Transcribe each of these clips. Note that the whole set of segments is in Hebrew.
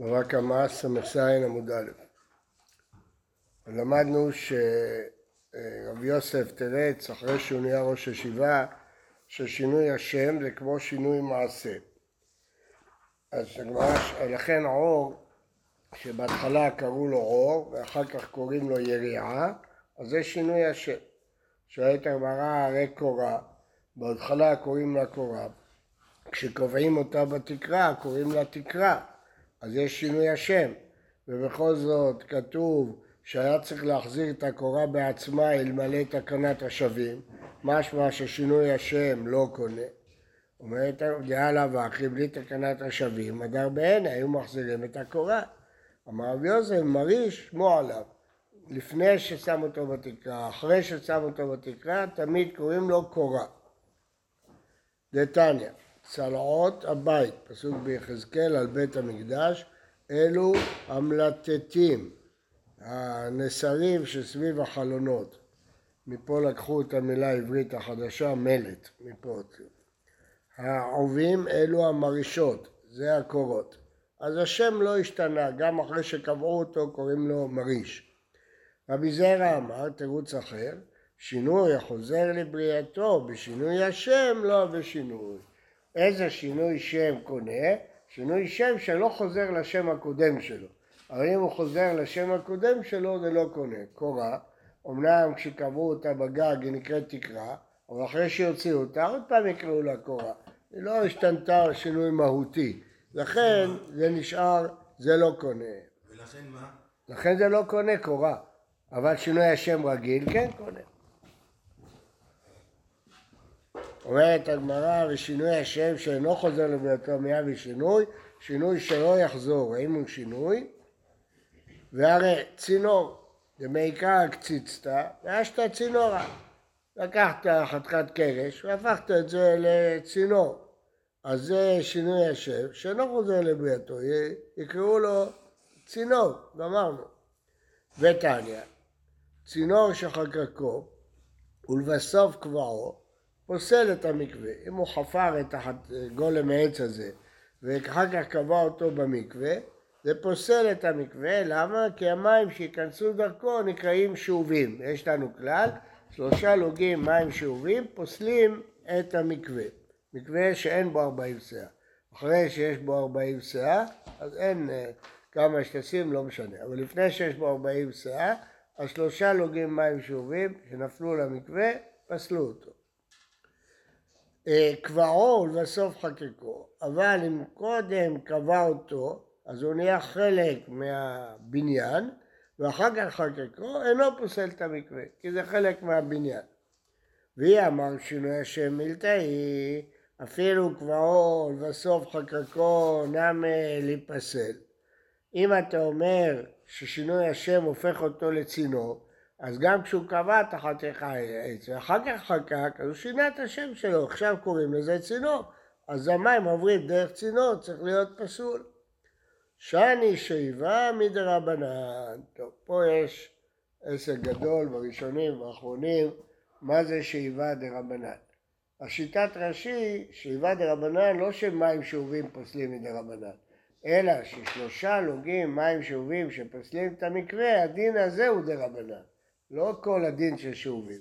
בבא קמא ס"ז עמוד א'. למדנו שרבי יוסף תרץ אחרי שהוא נהיה ראש ישיבה ששינוי השם זה כמו שינוי מעשה. אז לכן עור שבהתחלה קראו לו עור ואחר כך קוראים לו יריעה אז זה שינוי השם. שואלת הגמרא הרי קורה בהתחלה קוראים לה קורה כשקובעים אותה בתקרה קוראים לה תקרה אז יש שינוי השם, ובכל זאת כתוב שהיה צריך להחזיר את הקורה בעצמה אלמלא תקנת השבים, משמע ששינוי השם לא קונה. אומרת דעה לה ואחי בלי תקנת השבים, הדר בעיני היו מחזירים את הקורה. אמר רבי יוזם, מריש, שמו עליו. לפני ששם אותו בתקרה, אחרי ששם אותו בתקרה, תמיד קוראים לו קורה. דתניא צלעות הבית, פסוק ביחזקאל על בית המקדש, אלו המלטטים, הנסרים שסביב החלונות. מפה לקחו את המילה העברית החדשה מלט, מפה. העובים אלו המרישות, זה הקורות. אז השם לא השתנה, גם אחרי שקבעו אותו קוראים לו מריש. רבי זרע אמר, תירוץ אחר, שינוי החוזר לבריאתו בשינוי השם לא בשינוי. איזה שינוי שם קונה? שינוי שם שלא חוזר לשם הקודם שלו. הרי אם הוא חוזר לשם הקודם שלו זה לא קונה. קורה, אמנם כשקבעו אותה בגג היא נקראת תקרה, אבל אחרי שיוציאו אותה עוד פעם יקראו לה קורה. היא לא השתנתה שינוי מהותי. לכן זה נשאר, זה לא קונה. ולכן מה? לכן זה לא קונה קורה. אבל שינוי השם רגיל כן קונה. אומרת הגמרא, ושינוי השם שאינו חוזר לבריאתו מיד ושינוי, שינוי שלא יחזור, האם הוא שינוי? והרי צינור, זה מעיקר קציצת, והשת צינורה. לקחת חתיכת קרש והפכת את זה לצינור. אז זה שינוי השם, שאינו חוזר לבריאתו, יקראו לו צינור, גמרנו. ותניא, צינור שחקקו ולבסוף קבעו פוסל את המקווה. אם הוא חפר את הגולם העץ הזה ואחר כך קבע אותו במקווה, זה פוסל את המקווה, למה? כי המים שייכנסו דרכו נקראים שאובים. יש לנו כלל, שלושה לוגים מים שאובים פוסלים את המקווה. מקווה שאין בו ארבעים שאה. אחרי שיש בו ארבעים שאה, אז אין אה, כמה שתשים, לא משנה. אבל לפני שיש בו ארבעים שאה, אז שלושה לוגים מים שאובים שנפלו למקווה, פסלו אותו. אה, קבעו ולבסוף חקקו, אבל אם קודם קבע אותו, אז הוא נהיה חלק מהבניין, ואחר כך חקקו, אינו פוסל את המקווה, כי זה חלק מהבניין. והיא אמר שינוי השם מילתאי, אפילו קבעו ולבסוף חקקו נמה להיפסל. אם אתה אומר ששינוי השם הופך אותו לצינור, אז גם כשהוא קבע את החתיכה העץ ואחר כך חקק, אז הוא שינה את השם שלו, עכשיו קוראים לזה צינור. אז המים עוברים דרך צינור, צריך להיות פסול. שאני שאיבה מדרבנן. טוב, פה יש עסק גדול בראשונים ובאחרונים, מה זה שאיבה דרבנן. השיטת רש"י, שאיבה דרבנן, לא שמים שאובים פוסלים מדרבנן, אלא ששלושה לוגים מים שאובים שפוסלים את המקרה, הדין הזה הוא דרבנן. לא כל הדין של שאובים.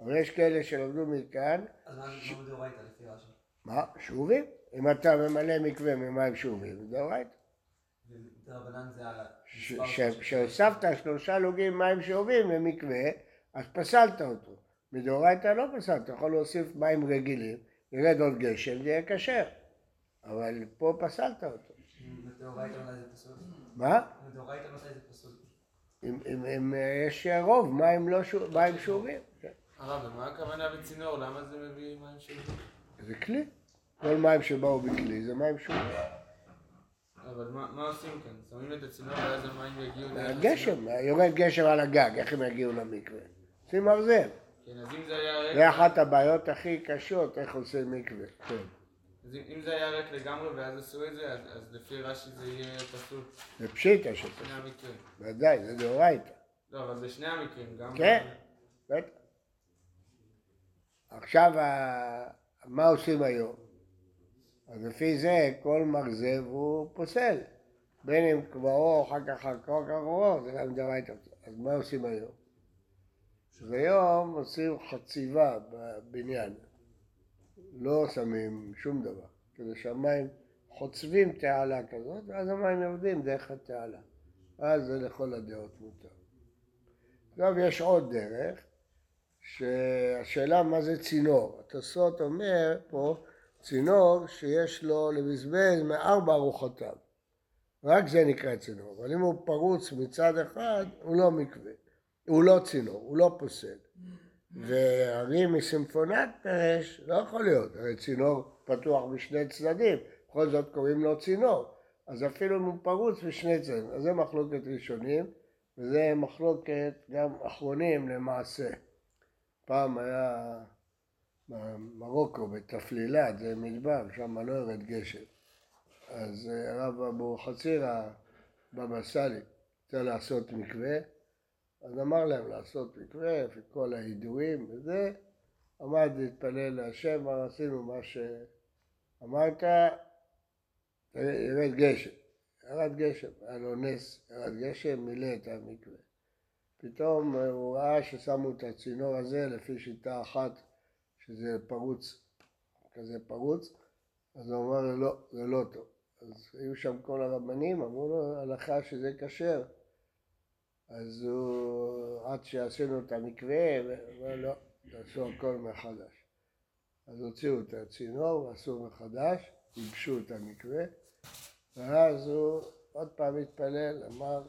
אבל יש כאלה שלמדו מכאן... אז מה זה דאורייתא לפי רש"י? מה? שאובים? אם אתה ממלא מקווה ממים שאובים, דאורייתא. כשהוספת שלושה לוגים מים שאובים למקווה, אז פסלת אותו. מדאורייתא לא פסלת, אתה יכול להוסיף מים רגילים, ירד עוד גשם, זה יהיה כשר. אבל פה פסלת אותו. מדאורייתא מתי זה פסול? מה? מדאורייתא מתי זה פסול? אם, אם, אם יש רוב, מים, לא שו, מים שאובים. כן. הרב, ומה הכוונה בצינור? למה זה מביא מים של... זה כלי. כל מים שבאו בכלי זה מים שאובים. אבל מה מה עושים כאן? שמים את הצינור ואז המים יגיעו דרך גשם, יורד גשם על הגג, איך הם יגיעו למקווה? עושים מרזל. כן, אז אם זה היה. זה אחת הבעיות הכי קשות, איך עושים מקווה. כן. אז אם- זה היה ריק לגמרי ואז עשו את זה, אז אז לפי רש"י זה יהיה פסול. זה פשיטה שפה. שני המקרים. ודאי, זה דאורייתא. לא, אבל זה שני המקרים. גם... כן. בטח. עכשיו, מה עושים היום? אז לפי זה כל מרזב הוא פוסל. בין אם קברו, אחר כך חלקו קברו, זה גם דרייתא. אז מה עושים היום? אז היום עושים חציבה בבניין. לא שמים שום דבר, כדי שהמים חוצבים תעלה כזאת, ואז המים יורדים דרך התעלה. אז זה לכל הדעות מותר. עכשיו יש עוד דרך, שהשאלה מה זה צינור. התוספות אומר פה צינור שיש לו לבזבז מארבע ארוחותיו. רק זה נקרא צינור. אבל אם הוא פרוץ מצד אחד, הוא לא מקווה. הוא לא צינור, הוא לא פוסל. והרי מסימפונת פרש לא יכול להיות, הרי צינור פתוח בשני צדדים, בכל זאת קוראים לו צינור. אז אפילו אם הוא פרוץ בשני צדדים, אז זה מחלוקת ראשונים, וזה מחלוקת גם אחרונים למעשה. פעם היה במרוקו, בתפלילת, זה מדבר, שם לא יורד גשם. אז הרב אבו חצירא, בבא סאלי, רוצה לעשות מקווה, אז אמר להם לעשות מקווה, לפי כל ההידורים וזה, עמד להתפלל להשם, מה עשינו מה שאמרת, ירד גשם. ירד גשם, היה לו נס, ירד גשם, מילא את המקווה. פתאום הוא ראה ששמו את הצינור הזה לפי שיטה אחת, שזה פרוץ, כזה פרוץ, אז הוא אמר לו, לא, זה לא טוב. אז היו שם כל הרבנים, אמרו לו, הלכה שזה כשר. אז הוא, עד שעשינו את המקווה, אמר לא, תעשו הכל מחדש. אז הוציאו את הצינור ועשו מחדש, ייבשו את המקווה, ואז הוא עוד פעם התפלל, אמר,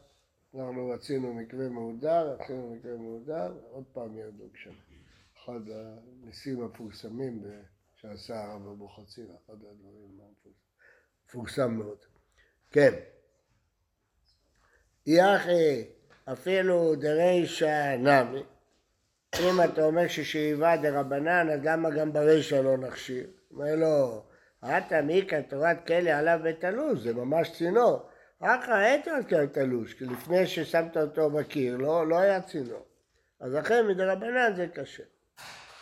אנחנו רצינו מקווה מהודר, רצינו מקווה מהודר, עוד פעם ירדו גשמים. אחד הניסים המפורסמים שעשה הרב אבוחצירא, אחד הדברים המפורסם מאוד. כן. יחי אפילו דרישא נמי, אם אתה אומר ששאיבה דרבנן, אז למה גם ברישא לא נכשיר? אומר לו, עתה מיקה תורת כלא עליו בתלוש, זה ממש צינור. ראית על כאן תלוש, כי לפני ששמת אותו בקיר, לא, לא היה צינור. אז לכן מדרבנן זה קשה.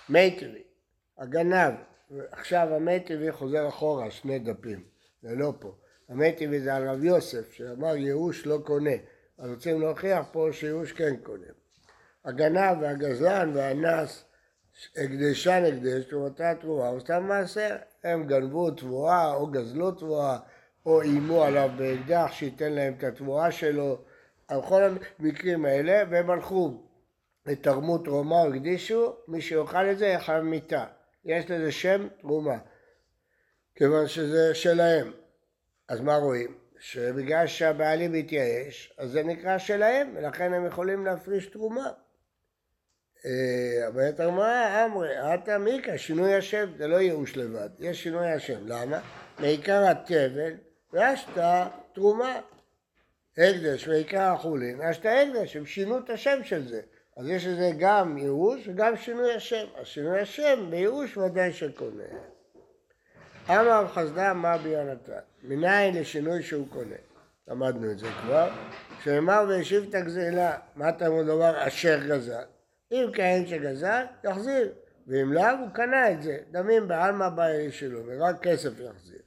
מי טבעי, הגנב, עכשיו המי טבעי חוזר אחורה שני דפים, זה לא פה. המי טבעי זה על רב יוסף, שאמר ייאוש לא קונה. אז רוצים להוכיח פה שייאוש כן קונה. הגנב והגזלן והאנס, הקדשן הקדש, תרומתה תרומה, הוא סתם מעשר. הם גנבו תבואה או גזלו תבואה או איימו עליו באקדח שייתן להם את התבואה שלו, על כל המקרים האלה, והם הלכו ותרמו תרומה הקדישו, מי שיאכל את זה יאכל מיתה. יש לזה שם תרומה, כיוון שזה שלהם. אז מה רואים? שבגלל שהבעלים התייאש, אז זה נקרא שלהם, ולכן הם יכולים להפריש תרומה. אומרת הגמרא, אמרי, עתה מיקה, שינוי השם, זה לא ייאוש לבד, יש שינוי השם. למה? מעיקר התבל ואשתא תרומה. הקדש ועיקר החולין, אשתא הקדש, הם שינו את השם של זה. אז יש לזה גם ייאוש וגם שינוי השם. אז שינוי השם בייאוש ודאי שקונה. אמר חסדה מה ביונתן, מניין לשינוי שהוא קונה. למדנו את זה כבר. שנאמר והשיב את הגזלה, מה אתה אמור לומר אשר גזל? אם כהן שגזל, יחזיר. ואם לאו, הוא קנה את זה. דמים בעלמא בעלי שלו, ורק כסף יחזיר.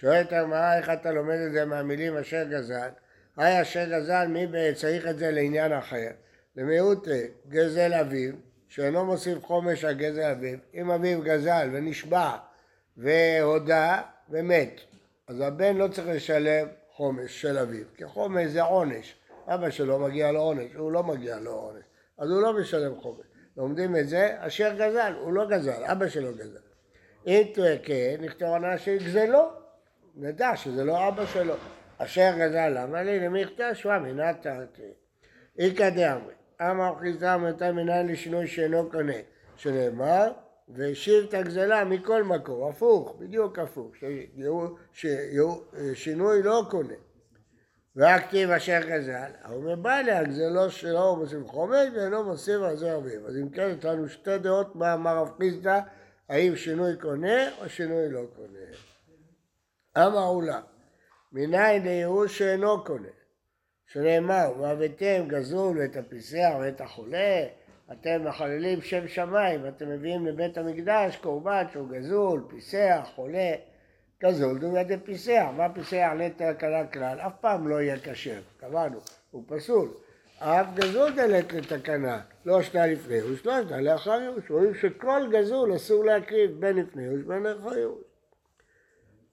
שואלת הגמרא, איך אתה לומד את זה מהמילים אשר גזל? היי אשר גזל, מי צריך את זה לעניין אחר? למיעוט גזל אביו, שאינו מוסיף חומש על גזל אביו. אם אביו גזל ונשבע והודה ומת, אז הבן לא צריך לשלם חומש של אביו, כי חומש זה עונש. אבא שלו מגיע לו עונש, הוא לא מגיע לו עונש. אז הוא לא משלם חומש. לומדים את זה, אשר גזל, הוא לא גזל, אבא שלו גזל. אם תהיה כן, נכתוב עונה שיגזלו, נדע שזה לא אבא שלו. אשר גזל, למה לי? למי יכתב שווה מנת איכא דאמרי. אמר חיסדא מתי מנין לשינוי שאינו קונה, שנאמר, והשיב את הגזלה מכל מקום, הפוך, בדיוק הפוך, ששינוי לא קונה. והכתיב אשר גזל, ההוא מבעלי הגזלו שלו הוא מוסיף חומש ואינו מוסיף על זה אביו. אז אם כן, יש לנו שתי דעות מה אמר רב חיסדא, האם שינוי קונה או שינוי לא קונה. אמר אולה, מניין לייאוש שאינו קונה, שנאמר, והבאתם גזול ואת הפיסח ואת החולה, אתם מחללים שם שמיים, ואתם מביאים לבית המקדש קורבן שהוא גזול, פיסח, חולה, גזול דומיה דפיסח, מה פיסח נטע כלל כלל, אף פעם לא יהיה כשר, קבענו, הוא פסול. אף גזול דלת לתקנה, לא שתה לפני ייאוש, לא שתה לאחר ייאוש. רואים שכל גזול אסור להקריב בין לפני ייאוש ובין לאחר ייאוש.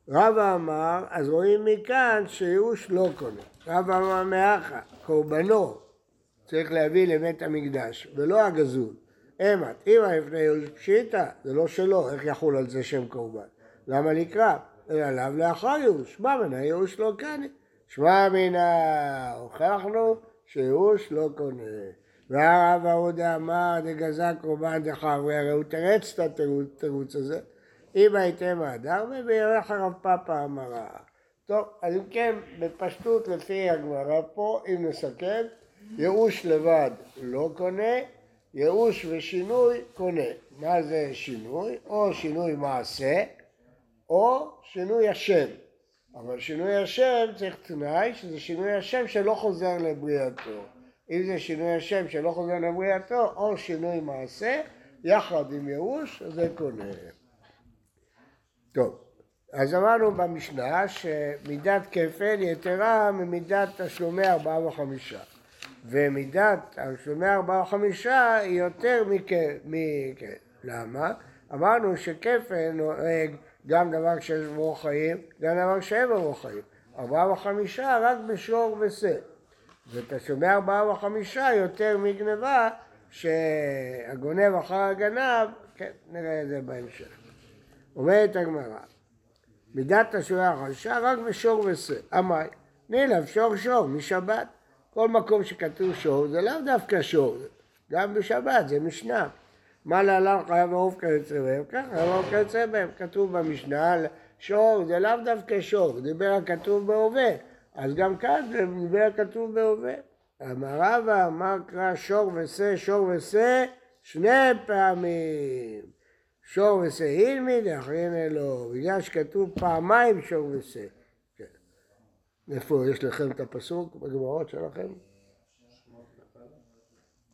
רבא אמר, אז רואים מכאן שייאוש לא קונה. רבא אמר מאחה, קורבנו צריך להביא לבית המקדש, ולא הגזול. אמת, אם לפני פשיטא, זה לא שלו, איך יחול על זה שם קורבן? למה לקרב? אלא עליו לאחר ייאוש. מה מנה ייאוש לא קנה? שמע מינה, הוכחנו שייאוש לא קונה. והרב אהודה אמר דגזה קורבן דחברי, הרי הוא תרץ את התירוץ הזה. אם הייתם האדם, וירח הרב פאפה אמרה. טוב, אז אם כן, בפשטות לפי הגמרא פה, אם נסכם, ייאוש לבד לא קונה, ייאוש ושינוי קונה. מה זה שינוי? או שינוי מעשה, או שינוי השם. אבל שינוי השם צריך תנאי שזה שינוי השם שלא חוזר לבריאתו. אם זה שינוי השם שלא חוזר לבריאתו, או שינוי מעשה, יחד עם ייאוש, זה קונה. טוב, אז אמרנו במשנה שמידת כפל יתרה ממידת תשלומי ארבעה וחמישה. ומידת תשלומי ארבעה וחמישה היא יותר מכ... למה? אמרנו שכפל נוהג גם דבר שיש בו חיים, גם דבר שאין בו חיים. ארבעה וחמישה רק בשור ושה. ותשלומי ארבעה וחמישה יותר מגניבה שהגונב אחר הגנב, כן, נראה את זה בהמשך. אומרת הגמרא, מידת תשלומי החמישה רק בשור ושה. אמר, נילב שור שור משבת. כל מקום שכתוב שור זה לאו דווקא שור, גם בשבת זה משנה. מה להלן חייב לעוף כיוצא בהם? ככה חייב לעוף כיוצא בהם. כתוב במשנה שור, זה לאו דווקא שור, דיבר הכתוב בהווה. אז גם כאן זה דיבר הכתוב בהווה. אמר רבא, אמר קרא שור ושה, שור ושה, שני פעמים. שור ושה אילמי, דאחרין אלו. בגלל שכתוב פעמיים שור ושה. איפה, יש לכם את הפסוק בגמרות שלכם?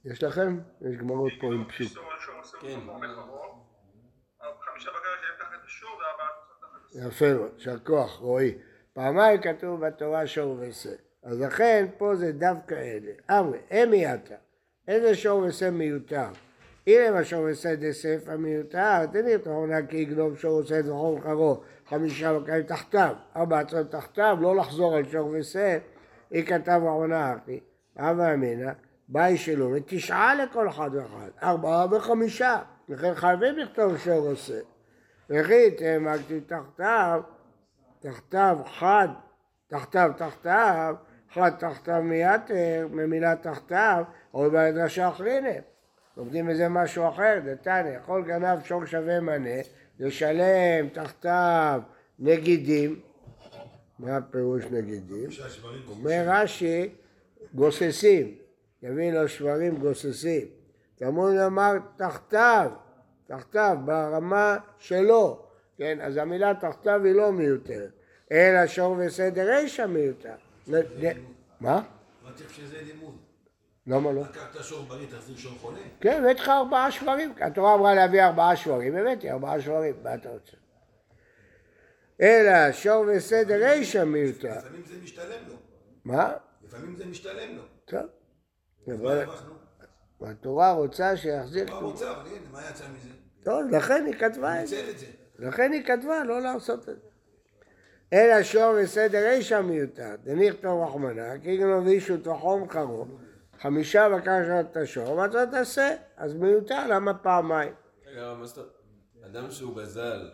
יש לכם? יש גמרות פה עם פשוט. כן. יפה מאוד, יישר כוח, רועי. פעמיים כתוב בתורה שור ושה. אז לכן פה זה דווקא אלה. אמרי, אמי אתה. איזה שור ושה מיותר? הנה מה שור ושה דסף המיותר, תני את העונה כי יגנוב שור ושה זכור חרו, חמישה בקרים תחתיו, ארבע עצות תחתיו, לא לחזור על שור ושה, היא כתב העונה אחי. אבא אמינה, ביי שלו, ותשעה לכל אחד ואחד, ארבעה וחמישה, לכן חייבים לכתוב שור ושה. וכי תאמרתי תחתיו, תחתיו חד, תחתיו תחתיו, חד תחתיו מיתר, ממילה תחתיו, או במדרשה אחרינה. לומדים מזה משהו אחר, דתניא, כל גנב שור שווה מנה, לשלם תחתיו נגידים, מה הפירוש נגידים? אומר רש"י, גוססים, יביא לו שברים גוססים. תלמוד אמר תחתיו, תחתיו, ברמה שלו, כן, אז המילה תחתיו היא לא מיותרת, אלא שור וסדר רישא מיותר. מה? אמרתי שזה לימוד. למה לא? לקחת שור בריא, תחזיר שור חולה? כן, הבאתי לך ארבעה שברים, התורה אמרה להביא ארבעה שברים, הבאתי ארבעה שברים, מה אתה רוצה? אלא שור וסדר רישא מיותר. לפעמים זה משתלם לו. מה? לפעמים זה משתלם לו. טוב. התורה רוצה שיחזיר... מה רוצה? אבל הנה, מה יצא מזה? טוב, לכן היא כתבה את זה. לכן היא כתבה לא לעשות את זה. אלא שור וסדר רישא מיותר, דנכתוב רחמנה, כי גנוב אישו תחום חרו, חמישה בקר את השור, ואתה תעשה, אז מיותר, למה פעמיים? רגע, מה זאת? אדם שהוא גזל,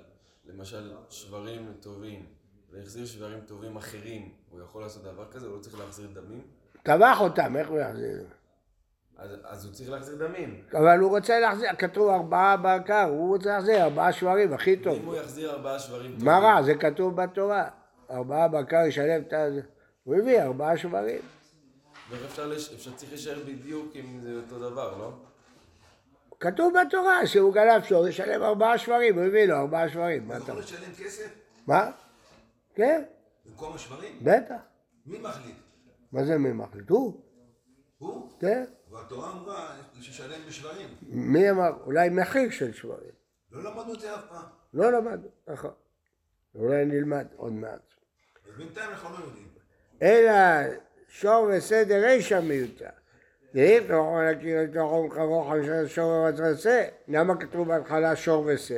למשל, שברים טובים, והחזיר שברים טובים אחרים, הוא יכול לעשות דבר כזה? הוא לא צריך להחזיר דמים? טבח אותם, איך הוא יחזיר? אז, אז הוא צריך להחזיר דמים. אבל הוא רוצה להחזיר, כתוב ארבעה בקר, הוא רוצה להחזיר ארבעה שברים, הכי טוב. אם הוא יחזיר ארבעה שברים טובים... מה רע? זה כתוב בתורה. ארבעה בקר ישלם את ה... הוא הביא ארבעה שברים. ואיך אפשר, לש... אפשר צריך להישאר בדיוק אם זה אותו דבר, לא? כתוב בתורה שהוא גנב שור, ישלם ארבעה שברים, הוא הביא לו ארבעה שברים. מה הוא. יכול לשלם כסף מה? כן, במקום השברים? בטח. מי מחליט? מה זה מי מחליט? הוא? הוא? כן. והתורה אמרה לשלם בשברים. מי אמר? אולי מחיר של שברים. לא למדנו את זה אף פעם. לא למדנו, נכון. אולי נלמד עוד מעט. אז בינתיים אנחנו לא יודעים. אלא שור וסדר רישא מיותר. ואם אתה יכול להכיר את תוכו ומחרו חמישה שור ומתרסה, למה כתוב בהתחלה שור וסה?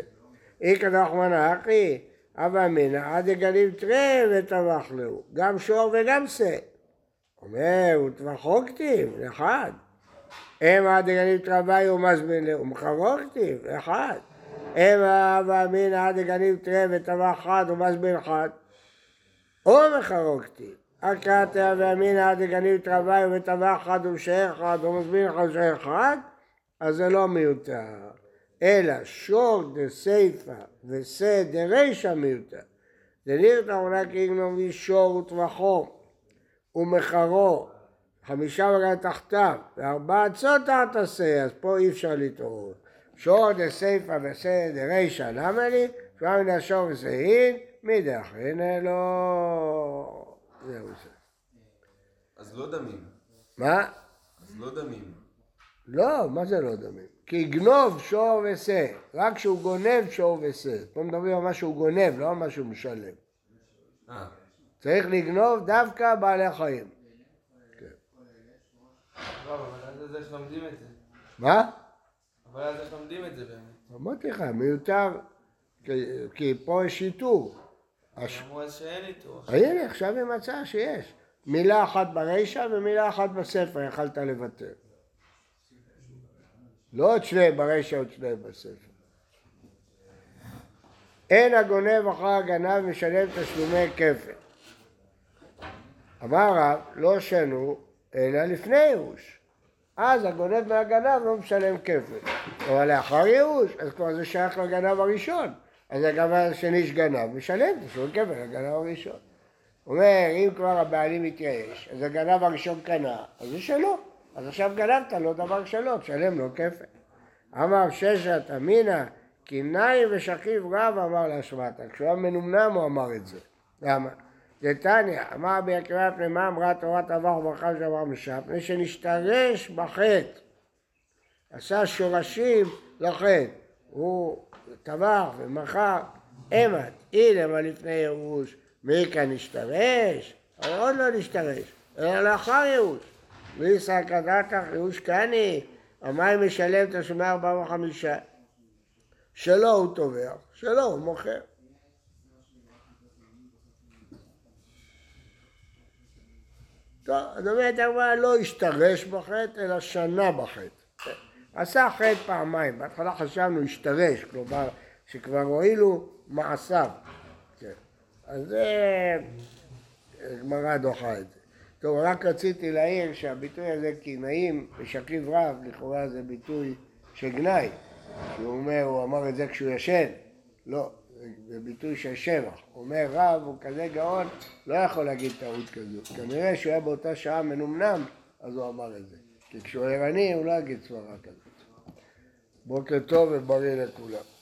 אי כדוח מנחי, אבא אמינא, עד דגלים תראה וטבח לו, גם שור וגם שא. אומר, וטבחו כתיב, אחד. אם עד דגלים תרווה ומזמין לו, ומחרו כתיב, אחד. אם אבא אמינא עד דגלים תראה וטבח אחד ומזמין אחד. או מחרו כתיב. הקרתא ואמינא דגניב תרווי וטבח אחד ומשער אחד ומזמין אחד ומשער אחד, אז זה לא מיותר. אלא שור דסייפא ושא דרישא מיותר. דניר תעונה כאיגנום לי שור וטבחו ומחרו חמישה רגע תחתיו וארבע תחת השא, אז פה אי אפשר לטעון. שור דסייפא ושא דרישא למה לי? כבר מן השור ושאין מדאחרינא לו. זהו זה. אז לא דמים. מה? אז לא דמים. לא, מה זה לא דמים? כי יגנוב שור ושא, רק כשהוא גונב שור ושא. פה מדברים על מה שהוא גונב, לא על מה שהוא משלם. אה, צריך לגנוב דווקא בעלי חיים. טוב, אבל אז איך לומדים את זה? מה? אבל אז איך לומדים את זה באמת? אמרתי לך, מיותר, כי, כי פה יש שיטור. הש... אמרו אז שאין איתו. הנה, עכשיו היא מצאה שיש. מילה אחת ברישא ומילה אחת בספר יכלת לוותר. לא עוד שניהם ברישא, עוד שניהם בספר. אין הגונב אחר הגנב משלם תשלומי כפל. אמר רב, לא שנו, אלא לפני ייאוש. אז הגונב מהגנב לא משלם כפל. אבל לאחר ייאוש, אז כבר זה שייך לגנב הראשון. אז הגנב השני שגנב משלם תשלום כפל לגנב הראשון. אומר, אם כבר הבעלים מתייאש, אז הגנב הראשון קנה, אז זה שלו. אז עכשיו גנבת לו דבר שלו, תשלם לו כפל. אמר ששת אמינא, קנאי ושכיב רב אמר להשמטה. כשהוא היה מנומנם הוא אמר את זה. למה? דתניא, אמר רבי עקיבא פני מה אמרה תורת אבך וברכה שאמר משם, מפני שנשתרש בחטא. עשה שורשים לחטא. הוא טבח ומכר, אמת, אילמה לפני ייאוש, מי כאן נשתרש? אבל עוד לא נשתרש, אלא לאחר ייאוש. וישראל קדתך ייאוש קני, המים משלם תשלומי וחמישה. שלו הוא תובע, שלו הוא מוכר. טוב, זאת אומרת, לא השתרש בחטא, אלא שנה בחטא. עשה חטא פעמיים, בהתחלה חשבנו השתרש, כלומר שכבר הועילו מעשיו. כן. אז זה, הגמרא דוחה את זה. טוב, רק רציתי להעיר שהביטוי הזה קנאים ושכיב רב, לכאורה זה ביטוי של גנאי. שהוא אומר, הוא אמר את זה כשהוא ישן. לא, זה ביטוי של שבח. הוא אומר, רב הוא כזה גאון, לא יכול להגיד טעות כזו. כנראה שהוא היה באותה שעה מנומנם, אז הוא אמר את זה. כי כשהוא ערני הוא לא יגיד סברה כזאת. בוקר טוב ובריא לכולם.